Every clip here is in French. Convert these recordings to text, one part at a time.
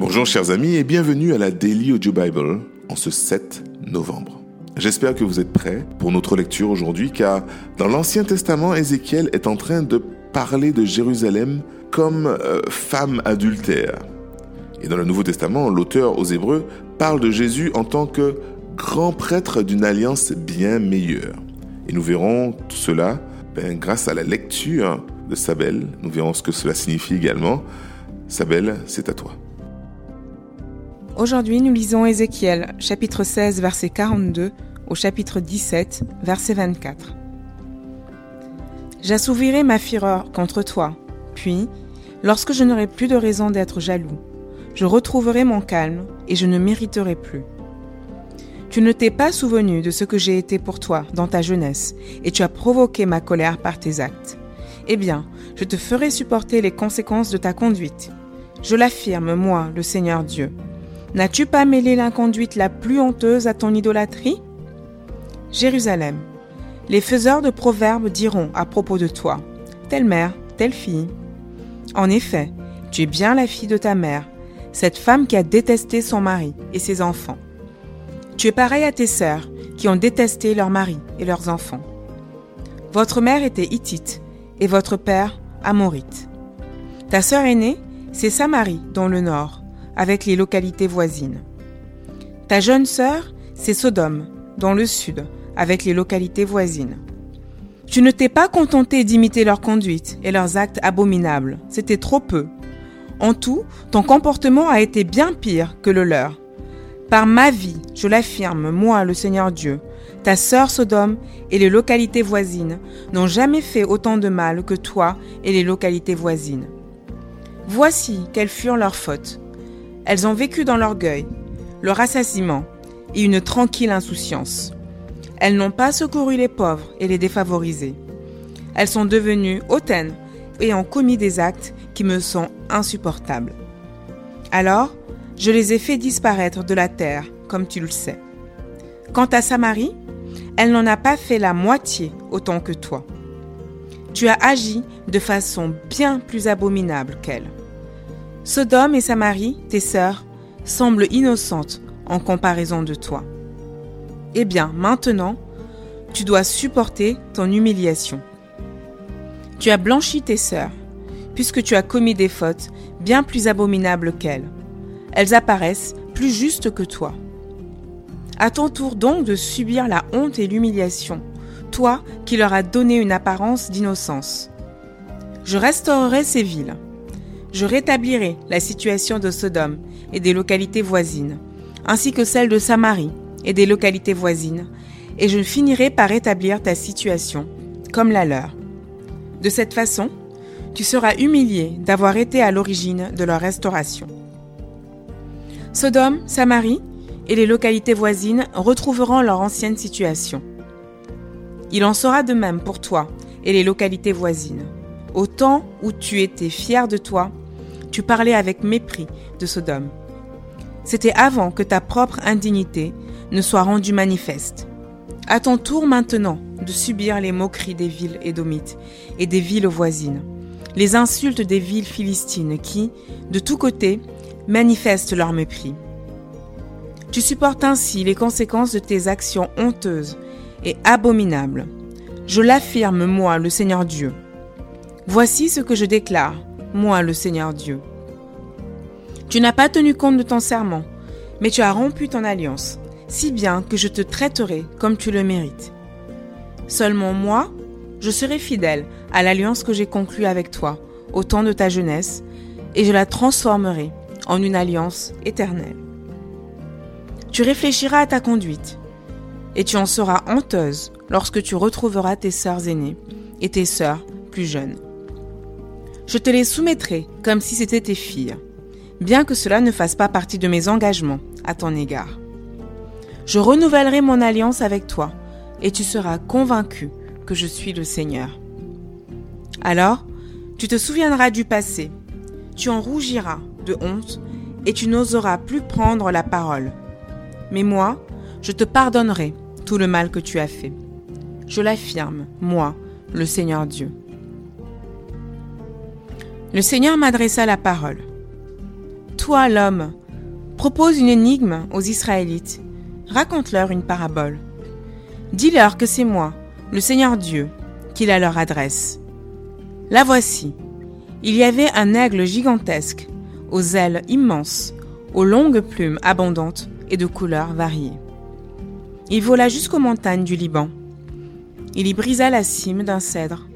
Bonjour chers amis et bienvenue à la Daily Audio Bible en ce 7 novembre. J'espère que vous êtes prêts pour notre lecture aujourd'hui car dans l'Ancien Testament, Ézéchiel est en train de parler de Jérusalem comme euh, femme adultère. Et dans le Nouveau Testament, l'auteur aux Hébreux parle de Jésus en tant que grand prêtre d'une alliance bien meilleure. Et nous verrons tout cela ben, grâce à la lecture de Sabelle. Nous verrons ce que cela signifie également. Sabelle, c'est à toi. Aujourd'hui, nous lisons Ézéchiel, chapitre 16, verset 42 au chapitre 17, verset 24. J'assouvirai ma fureur contre toi, puis, lorsque je n'aurai plus de raison d'être jaloux, je retrouverai mon calme et je ne mériterai plus. Tu ne t'es pas souvenu de ce que j'ai été pour toi dans ta jeunesse, et tu as provoqué ma colère par tes actes. Eh bien, je te ferai supporter les conséquences de ta conduite. Je l'affirme, moi, le Seigneur Dieu. N'as-tu pas mêlé l'inconduite la plus honteuse à ton idolâtrie? Jérusalem, les faiseurs de proverbes diront à propos de toi, telle mère, telle fille. En effet, tu es bien la fille de ta mère, cette femme qui a détesté son mari et ses enfants. Tu es pareil à tes sœurs qui ont détesté leur mari et leurs enfants. Votre mère était hittite et votre père amorite. Ta sœur aînée, c'est Samarie dans le nord avec les localités voisines. Ta jeune sœur, c'est Sodome, dans le sud, avec les localités voisines. Tu ne t'es pas contenté d'imiter leur conduite et leurs actes abominables, c'était trop peu. En tout, ton comportement a été bien pire que le leur. Par ma vie, je l'affirme, moi, le Seigneur Dieu, ta sœur Sodome et les localités voisines n'ont jamais fait autant de mal que toi et les localités voisines. Voici quelles furent leurs fautes. Elles ont vécu dans l'orgueil, le rassasiement et une tranquille insouciance. Elles n'ont pas secouru les pauvres et les défavorisés. Elles sont devenues hautaines et ont commis des actes qui me sont insupportables. Alors, je les ai fait disparaître de la terre, comme tu le sais. Quant à Samarie, elle n'en a pas fait la moitié autant que toi. Tu as agi de façon bien plus abominable qu'elle. Sodome et Samarie, tes sœurs, semblent innocentes en comparaison de toi. Eh bien, maintenant, tu dois supporter ton humiliation. Tu as blanchi tes sœurs, puisque tu as commis des fautes bien plus abominables qu'elles. Elles apparaissent plus justes que toi. À ton tour donc de subir la honte et l'humiliation, toi qui leur as donné une apparence d'innocence. Je restaurerai ces villes je rétablirai la situation de Sodome et des localités voisines, ainsi que celle de Samarie et des localités voisines, et je finirai par rétablir ta situation, comme la leur. De cette façon, tu seras humilié d'avoir été à l'origine de leur restauration. Sodome, Samarie et les localités voisines retrouveront leur ancienne situation. Il en sera de même pour toi et les localités voisines. Au temps où tu étais fier de toi tu parlais avec mépris de Sodome. C'était avant que ta propre indignité ne soit rendue manifeste. À ton tour maintenant de subir les moqueries des villes édomites et des villes voisines, les insultes des villes philistines qui, de tous côtés, manifestent leur mépris. Tu supportes ainsi les conséquences de tes actions honteuses et abominables. Je l'affirme, moi, le Seigneur Dieu. Voici ce que je déclare moi le Seigneur Dieu. Tu n'as pas tenu compte de ton serment, mais tu as rompu ton alliance, si bien que je te traiterai comme tu le mérites. Seulement moi, je serai fidèle à l'alliance que j'ai conclue avec toi au temps de ta jeunesse, et je la transformerai en une alliance éternelle. Tu réfléchiras à ta conduite, et tu en seras honteuse lorsque tu retrouveras tes sœurs aînées et tes sœurs plus jeunes. Je te les soumettrai comme si c'était tes filles, bien que cela ne fasse pas partie de mes engagements à ton égard. Je renouvellerai mon alliance avec toi, et tu seras convaincu que je suis le Seigneur. Alors, tu te souviendras du passé, tu en rougiras de honte, et tu n'oseras plus prendre la parole. Mais moi, je te pardonnerai tout le mal que tu as fait. Je l'affirme, moi, le Seigneur Dieu. Le Seigneur m'adressa la parole. Toi, l'homme, propose une énigme aux Israélites. Raconte-leur une parabole. Dis-leur que c'est moi, le Seigneur Dieu, qui la leur adresse. La voici. Il y avait un aigle gigantesque, aux ailes immenses, aux longues plumes abondantes et de couleurs variées. Il vola jusqu'aux montagnes du Liban. Il y brisa la cime d'un cèdre.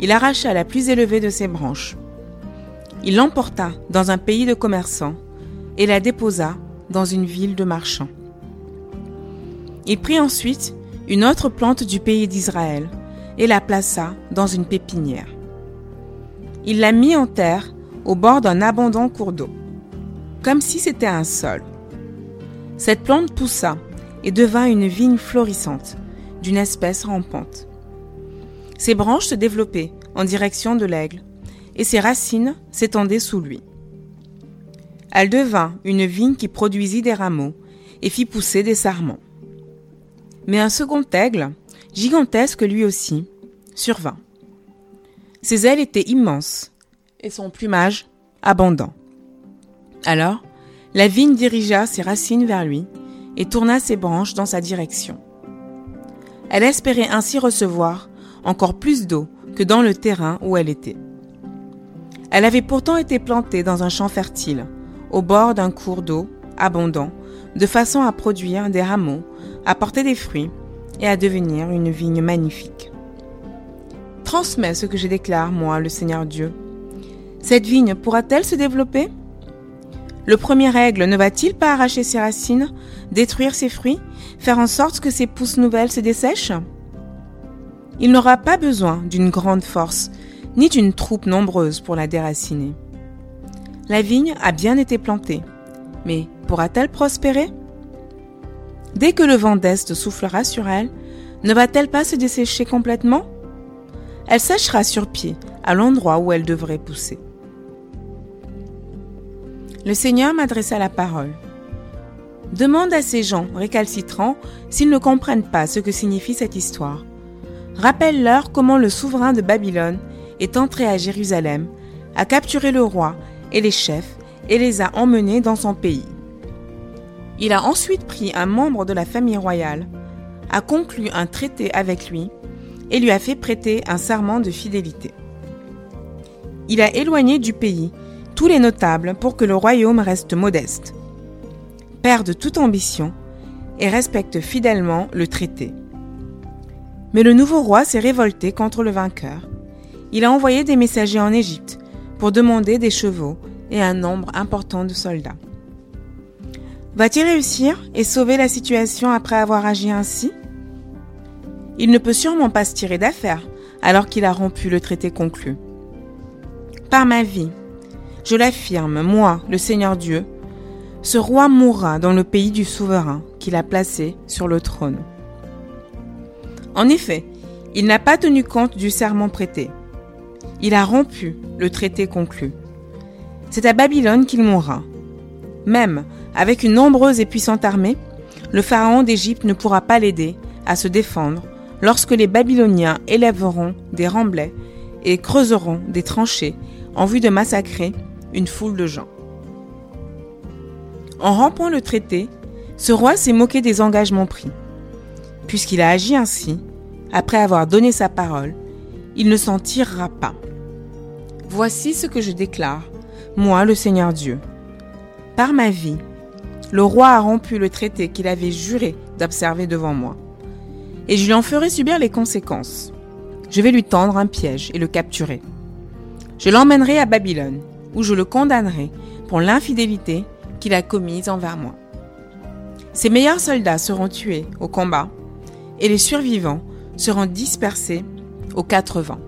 Il arracha la plus élevée de ses branches. Il l'emporta dans un pays de commerçants et la déposa dans une ville de marchands. Il prit ensuite une autre plante du pays d'Israël et la plaça dans une pépinière. Il la mit en terre au bord d'un abondant cours d'eau, comme si c'était un sol. Cette plante poussa et devint une vigne florissante, d'une espèce rampante. Ses branches se développaient en direction de l'aigle, et ses racines s'étendaient sous lui. Elle devint une vigne qui produisit des rameaux et fit pousser des sarments. Mais un second aigle, gigantesque lui aussi, survint. Ses ailes étaient immenses et son plumage abondant. Alors, la vigne dirigea ses racines vers lui et tourna ses branches dans sa direction. Elle espérait ainsi recevoir encore plus d'eau que dans le terrain où elle était. Elle avait pourtant été plantée dans un champ fertile, au bord d'un cours d'eau abondant, de façon à produire des rameaux, à porter des fruits et à devenir une vigne magnifique. Transmets ce que je déclare, moi, le Seigneur Dieu. Cette vigne pourra-t-elle se développer? Le premier aigle ne va-t-il pas arracher ses racines, détruire ses fruits, faire en sorte que ses pousses nouvelles se dessèchent? Il n'aura pas besoin d'une grande force, ni d'une troupe nombreuse pour la déraciner. La vigne a bien été plantée, mais pourra-t-elle prospérer? Dès que le vent d'Est soufflera sur elle, ne va-t-elle pas se dessécher complètement? Elle séchera sur pied, à l'endroit où elle devrait pousser. Le Seigneur m'adressa la parole. Demande à ces gens récalcitrants s'ils ne comprennent pas ce que signifie cette histoire. Rappelle-leur comment le souverain de Babylone est entré à Jérusalem, a capturé le roi et les chefs et les a emmenés dans son pays. Il a ensuite pris un membre de la famille royale, a conclu un traité avec lui et lui a fait prêter un serment de fidélité. Il a éloigné du pays tous les notables pour que le royaume reste modeste, perde toute ambition et respecte fidèlement le traité. Mais le nouveau roi s'est révolté contre le vainqueur. Il a envoyé des messagers en Égypte pour demander des chevaux et un nombre important de soldats. Va-t-il réussir et sauver la situation après avoir agi ainsi? Il ne peut sûrement pas se tirer d'affaire alors qu'il a rompu le traité conclu. Par ma vie, je l'affirme, moi, le Seigneur Dieu, ce roi mourra dans le pays du souverain qu'il a placé sur le trône. En effet, il n'a pas tenu compte du serment prêté. Il a rompu le traité conclu. C'est à Babylone qu'il mourra. Même avec une nombreuse et puissante armée, le pharaon d'Égypte ne pourra pas l'aider à se défendre lorsque les Babyloniens élèveront des remblais et creuseront des tranchées en vue de massacrer une foule de gens. En rampant le traité, ce roi s'est moqué des engagements pris. Puisqu'il a agi ainsi, après avoir donné sa parole, il ne s'en tirera pas. Voici ce que je déclare, moi le Seigneur Dieu. Par ma vie, le roi a rompu le traité qu'il avait juré d'observer devant moi. Et je lui en ferai subir les conséquences. Je vais lui tendre un piège et le capturer. Je l'emmènerai à Babylone où je le condamnerai pour l'infidélité qu'il a commise envers moi. Ses meilleurs soldats seront tués au combat et les survivants seront dispersés aux quatre vents.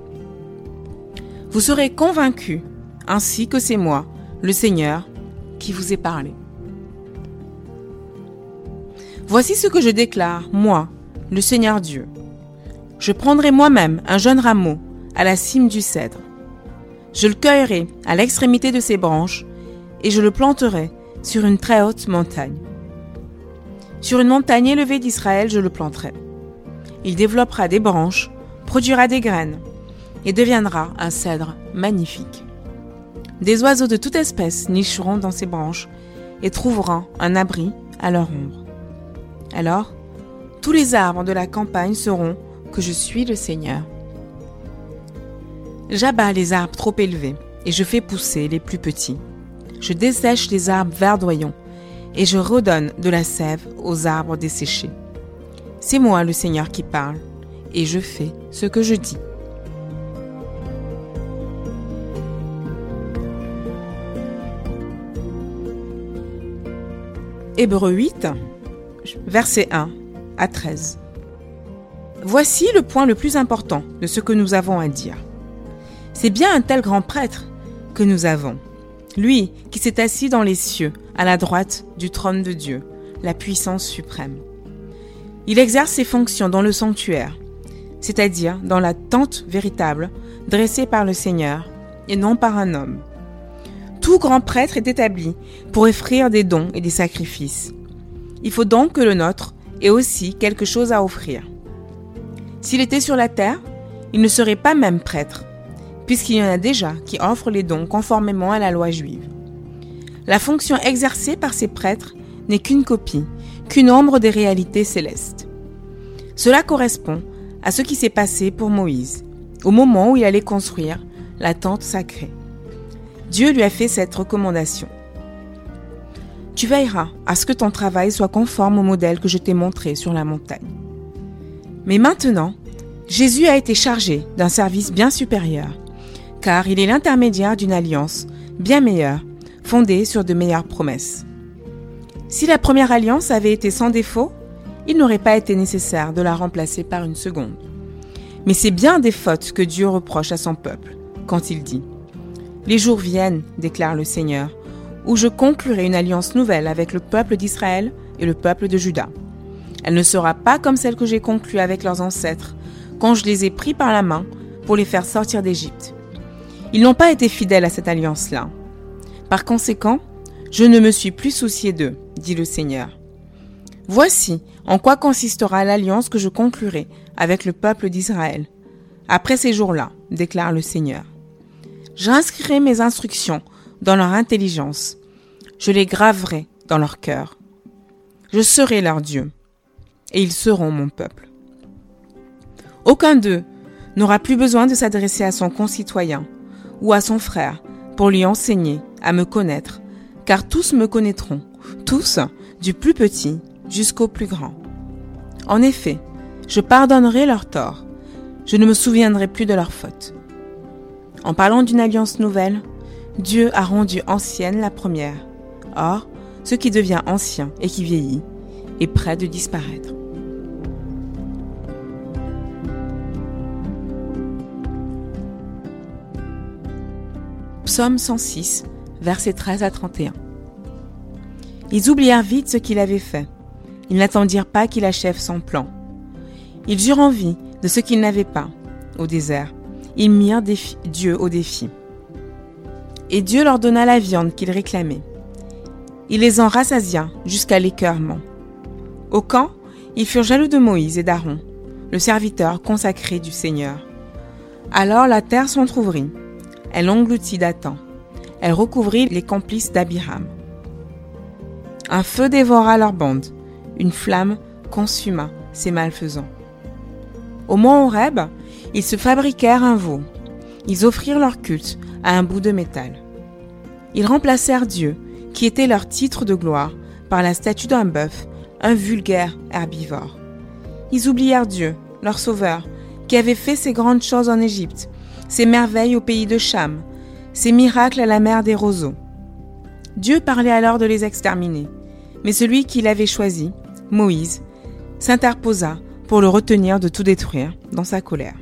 Vous serez convaincus, ainsi que c'est moi, le Seigneur, qui vous ai parlé. Voici ce que je déclare, moi, le Seigneur Dieu. Je prendrai moi-même un jeune rameau à la cime du cèdre je le cueillerai à l'extrémité de ses branches et je le planterai sur une très haute montagne. Sur une montagne élevée d'Israël, je le planterai. Il développera des branches, produira des graines et deviendra un cèdre magnifique. Des oiseaux de toute espèce nicheront dans ses branches et trouveront un abri à leur ombre. Alors, tous les arbres de la campagne sauront que je suis le Seigneur. J'abats les arbres trop élevés et je fais pousser les plus petits. Je dessèche les arbres verdoyants et je redonne de la sève aux arbres desséchés. C'est moi le Seigneur qui parle et je fais ce que je dis. Hébreu 8, versets 1 à 13. Voici le point le plus important de ce que nous avons à dire. C'est bien un tel grand prêtre que nous avons. Lui qui s'est assis dans les cieux, à la droite du trône de Dieu, la puissance suprême. Il exerce ses fonctions dans le sanctuaire, c'est-à-dire dans la tente véritable dressée par le Seigneur et non par un homme tout grand prêtre est établi pour offrir des dons et des sacrifices. Il faut donc que le nôtre ait aussi quelque chose à offrir. S'il était sur la terre, il ne serait pas même prêtre, puisqu'il y en a déjà qui offrent les dons conformément à la loi juive. La fonction exercée par ces prêtres n'est qu'une copie, qu'une ombre des réalités célestes. Cela correspond à ce qui s'est passé pour Moïse, au moment où il allait construire la tente sacrée. Dieu lui a fait cette recommandation. Tu veilleras à ce que ton travail soit conforme au modèle que je t'ai montré sur la montagne. Mais maintenant, Jésus a été chargé d'un service bien supérieur, car il est l'intermédiaire d'une alliance bien meilleure, fondée sur de meilleures promesses. Si la première alliance avait été sans défaut, il n'aurait pas été nécessaire de la remplacer par une seconde. Mais c'est bien des fautes que Dieu reproche à son peuple quand il dit ⁇ les jours viennent, déclare le Seigneur, où je conclurai une alliance nouvelle avec le peuple d'Israël et le peuple de Juda. Elle ne sera pas comme celle que j'ai conclue avec leurs ancêtres, quand je les ai pris par la main pour les faire sortir d'Égypte. Ils n'ont pas été fidèles à cette alliance-là. Par conséquent, je ne me suis plus soucié d'eux, dit le Seigneur. Voici en quoi consistera l'alliance que je conclurai avec le peuple d'Israël. Après ces jours-là, déclare le Seigneur. J'inscrirai mes instructions dans leur intelligence. Je les graverai dans leur cœur. Je serai leur Dieu, et ils seront mon peuple. Aucun d'eux n'aura plus besoin de s'adresser à son concitoyen ou à son frère pour lui enseigner à me connaître, car tous me connaîtront, tous, du plus petit jusqu'au plus grand. En effet, je pardonnerai leurs torts, je ne me souviendrai plus de leurs fautes. En parlant d'une alliance nouvelle, Dieu a rendu ancienne la première. Or, ce qui devient ancien et qui vieillit est près de disparaître. Psaume 106, versets 13 à 31. Ils oublièrent vite ce qu'il avait fait. Ils n'attendirent pas qu'il achève son plan. Ils eurent envie de ce qu'ils n'avaient pas, au désert, ils mirent Dieu au défi. Et Dieu leur donna la viande qu'ils réclamaient. Il les en rassasia jusqu'à l'écœurement. Au camp, ils furent jaloux de Moïse et d'Aaron, le serviteur consacré du Seigneur. Alors la terre s'entr'ouvrit. Elle engloutit Dathan. Elle recouvrit les complices d'Abiram. Un feu dévora leur bande. Une flamme consuma ses malfaisants. Au mont Horeb, ils se fabriquèrent un veau. Ils offrirent leur culte à un bout de métal. Ils remplacèrent Dieu, qui était leur titre de gloire, par la statue d'un bœuf, un vulgaire herbivore. Ils oublièrent Dieu, leur sauveur, qui avait fait ces grandes choses en Égypte, ces merveilles au pays de Cham, ces miracles à la mer des roseaux. Dieu parlait alors de les exterminer, mais celui qu'il avait choisi, Moïse, s'interposa pour le retenir de tout détruire dans sa colère.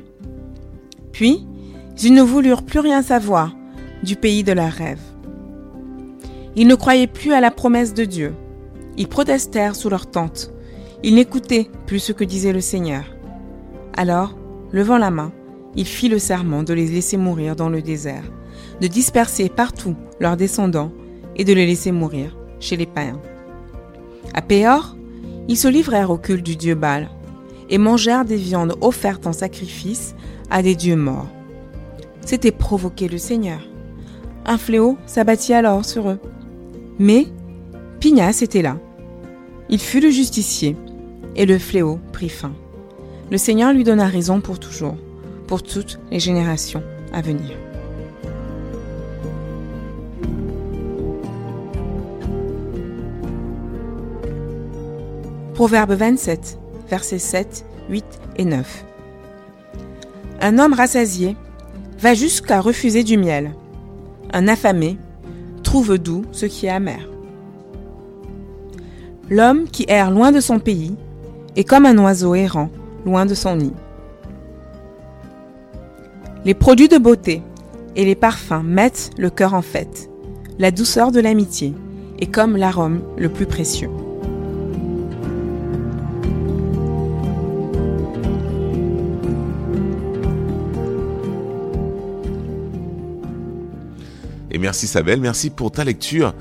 Puis, ils ne voulurent plus rien savoir du pays de leurs rêves. Ils ne croyaient plus à la promesse de Dieu. Ils protestèrent sous leur tente. Ils n'écoutaient plus ce que disait le Seigneur. Alors, levant la main, il fit le serment de les laisser mourir dans le désert, de disperser partout leurs descendants et de les laisser mourir chez les païens. À Péor, ils se livrèrent au culte du dieu Baal et mangèrent des viandes offertes en sacrifice à des dieux morts. C'était provoquer le Seigneur. Un fléau s'abattit alors sur eux. Mais Pignas était là. Il fut le justicier, et le fléau prit fin. Le Seigneur lui donna raison pour toujours, pour toutes les générations à venir. Proverbe 27, versets 7, 8 et 9. Un homme rassasié va jusqu'à refuser du miel. Un affamé trouve doux ce qui est amer. L'homme qui erre loin de son pays est comme un oiseau errant loin de son nid. Les produits de beauté et les parfums mettent le cœur en fête. La douceur de l'amitié est comme l'arôme le plus précieux. Et merci Sabelle, merci pour ta lecture.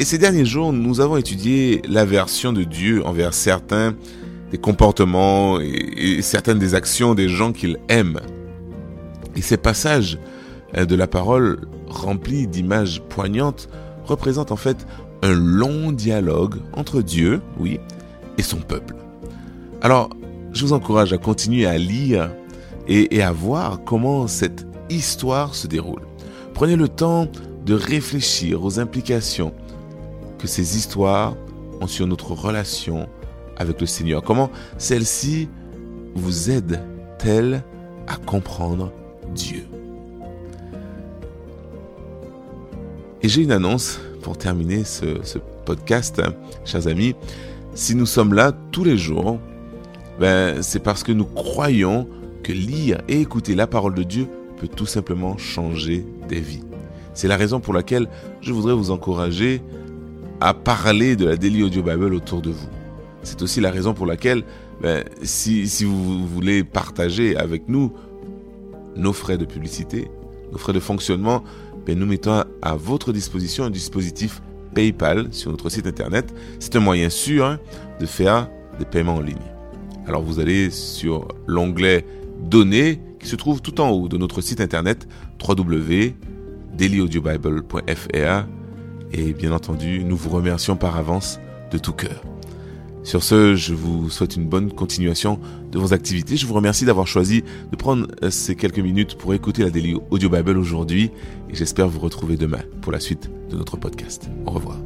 Et ces derniers jours, nous avons étudié l'aversion de Dieu envers certains des comportements et, certaines des actions des gens qu'il aime. Et ces passages euh, de la parole remplis d'images poignantes représentent en fait un long dialogue entre Dieu, oui, et son peuple. Alors, je vous encourage à continuer à lire et à voir comment cette histoire se déroule. Prenez le temps de réfléchir aux implications que ces histoires ont sur notre relation avec le Seigneur. Comment celle-ci vous aide-t-elle à comprendre Dieu? Et j'ai une annonce pour terminer ce, podcast, chers amis. Si nous sommes là tous les jours, ben, c'est parce que nous croyons que lire et écouter la parole de Dieu tout simplement changer des vies. C'est la raison pour laquelle je voudrais vous encourager à parler de la Daily Audio Bible autour de vous. C'est aussi la raison pour laquelle, ben, si, si vous voulez partager avec nous nos frais de publicité, nos frais de fonctionnement, ben, nous mettons à votre disposition un dispositif PayPal sur notre site internet. C'est un moyen sûr hein, de faire des paiements en ligne. Alors vous allez sur l'onglet Données qui se trouve tout en haut de notre site internet www.dailyaudiobible.fr et bien entendu, nous vous remercions par avance de tout cœur. Sur ce, je vous souhaite une bonne continuation de vos activités. Je vous remercie d'avoir choisi de prendre euh, ces quelques minutes pour écouter la Daily Audio Bible aujourd'hui et j'espère vous retrouver demain pour la suite de notre podcast. Au revoir.